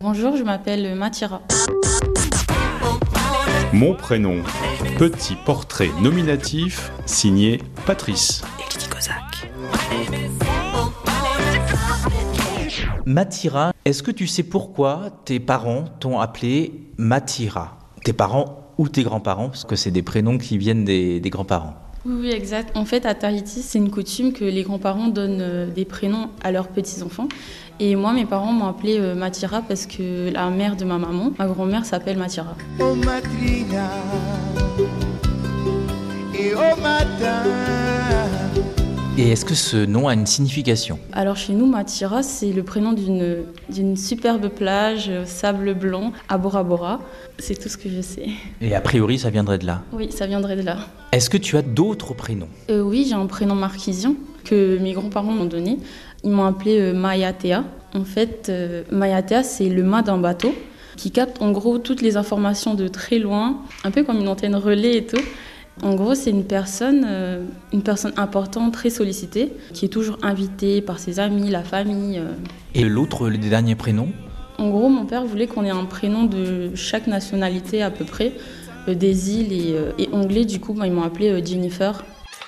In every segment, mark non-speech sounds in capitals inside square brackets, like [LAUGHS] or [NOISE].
Bonjour, je m'appelle Matira. Mon prénom, petit portrait nominatif signé Patrice. Matira, est-ce que tu sais pourquoi tes parents t'ont appelé Matira? Tes parents ou tes grands-parents, parce que c'est des prénoms qui viennent des, des grands-parents. Oui, exact. En fait, à Tahiti, c'est une coutume que les grands-parents donnent euh, des prénoms à leurs petits-enfants. Et moi, mes parents m'ont appelé euh, Matira parce que la mère de ma maman, ma grand-mère, s'appelle Matira. Oh Et est-ce que ce nom a une signification? Alors chez nous, Matira, c'est le prénom d'une superbe plage, euh, sable blanc, à Bora Bora. C'est tout ce que je sais. Et a priori, ça viendrait de là. Oui, ça viendrait de là. Est-ce que tu as d'autres prénoms? Euh, oui, j'ai un prénom marquisien que mes grands-parents m'ont donné. Ils m'ont appelé euh, Mayatea. En fait, euh, Mayatea, c'est le mât d'un bateau qui capte en gros toutes les informations de très loin, un peu comme une antenne relais et tout. En gros, c'est une personne, euh, une personne importante, très sollicitée, qui est toujours invitée par ses amis, la famille. euh. Et l'autre, le dernier prénom? En gros, mon père voulait qu'on ait un prénom de chaque nationalité à peu près, euh, des îles et, euh, et anglais. Du coup, bah, ils m'ont appelé euh, Jennifer.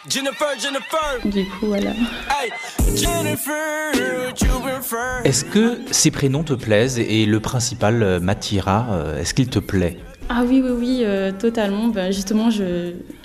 Jennifer, Jennifer, Du coup, voilà. hey, Jennifer, you prefer. Est-ce que ces prénoms te plaisent? Et le principal, euh, Matira, euh, est-ce qu'il te plaît? Ah oui, oui, oui, euh, totalement. Ben, justement,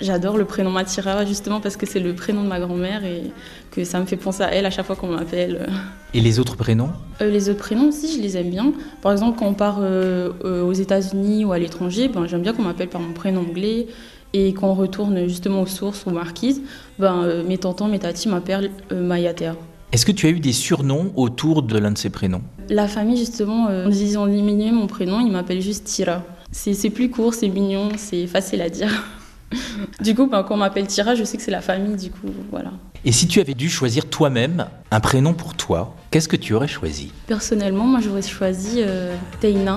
j'adore le prénom Matira, justement parce que c'est le prénom de ma grand-mère et que ça me fait penser à elle à chaque fois qu'on m'appelle. Et les autres prénoms? Euh, les autres prénoms aussi, je les aime bien. Par exemple, quand on part euh, aux États-Unis ou à l'étranger, ben, j'aime bien qu'on m'appelle par mon prénom anglais. Et quand on retourne justement aux sources, aux marquises, ben, mes tontons, mes tatis m'appellent Mayatea. Est-ce que tu as eu des surnoms autour de l'un de ces prénoms? La famille, justement, euh, ils ont diminué mon prénom, ils m'appellent juste Tira. C'est plus court, c'est mignon, c'est facile à dire. du coup, ben, quand on m'appelle Tira, je sais que c'est la famille, du coup, voilà. Et si tu avais dû choisir toi-même un prénom pour toi, qu'est-ce que tu aurais choisi? Personnellement, moi, j'aurais choisi euh, Teina.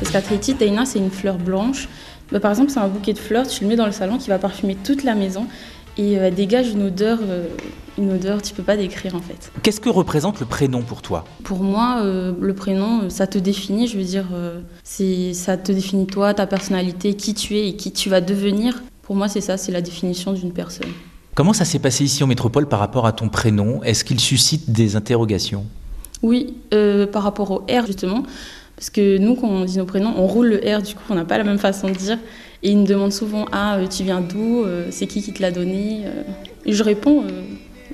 Parce qu'à Tahiti, Teina, c'est une fleur blanche. Bah, par exemple, c'est un bouquet de fleurs, tu le mets dans le salon qui va parfumer toute la maison et euh, elle dégage une odeur, euh, une odeur, tu peux pas décrire en fait. Qu'est-ce que représente le prénom pour toi? Pour moi, euh, le prénom, euh, ça te définit, je veux dire, euh, c'est, ça te définit toi, ta personnalité, qui tu es et qui tu vas devenir. Pour moi, c'est ça, c'est la définition d'une personne. Comment ça s'est passé ici en métropole par rapport à ton prénom? Est-ce qu'il suscite des interrogations? Oui, euh, par rapport au R justement, parce que nous, quand on dit nos prénoms, on roule le R, du coup, on n'a pas la même façon de dire. Et ils me demandent souvent Ah, euh, tu viens d'où Euh, C'est qui qui te l'a donné Euh, Et je réponds,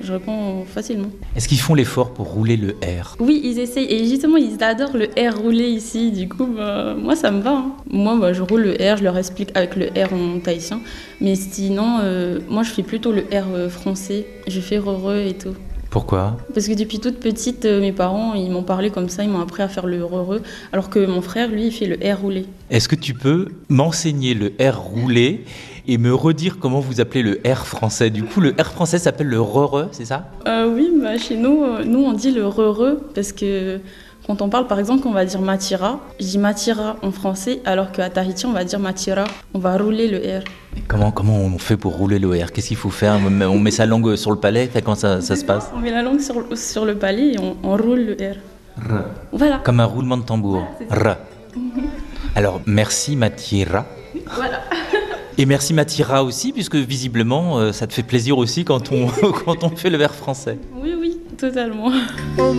je réponds facilement. Est-ce qu'ils font l'effort pour rouler le R? Oui, ils essayent. Et justement, ils adorent le R roulé ici. Du coup, bah, moi, ça me va. hein. Moi, bah, je roule le R, je leur explique avec le R en tahitien. Mais sinon, euh, moi, je fais plutôt le R français. Je fais heureux et tout. Pourquoi Parce que depuis toute petite, euh, mes parents, ils m'ont parlé comme ça, ils m'ont appris à faire le heureux, alors que mon frère, lui, il fait le R roulé. Est-ce que tu peux m'enseigner le R roulé et me redire comment vous appelez le R français? Du coup, le R français s'appelle le re c'est ça? Euh, oui, bah, chez nous, euh, nous, on dit le heureux, parce que quand on parle, par exemple, on va dire matira, je dis matira en français, alors qu'à Tahiti, on va dire matira, on va rouler le R. comment, comment on fait pour rouler le R? Qu'est-ce qu'il faut faire? On met- sa langue sur le palais? Comment ça, ça se passe? On met la langue sur, sur le palais et on, on roule le R. Voilà. Comme un roulement de tambour. R. Alors, merci Matira. Voilà. [LAUGHS] Et merci Matira aussi, puisque visiblement, euh, ça te fait plaisir aussi quand on, [LAUGHS] quand on fait le R français. Oui, oui, totalement. Oh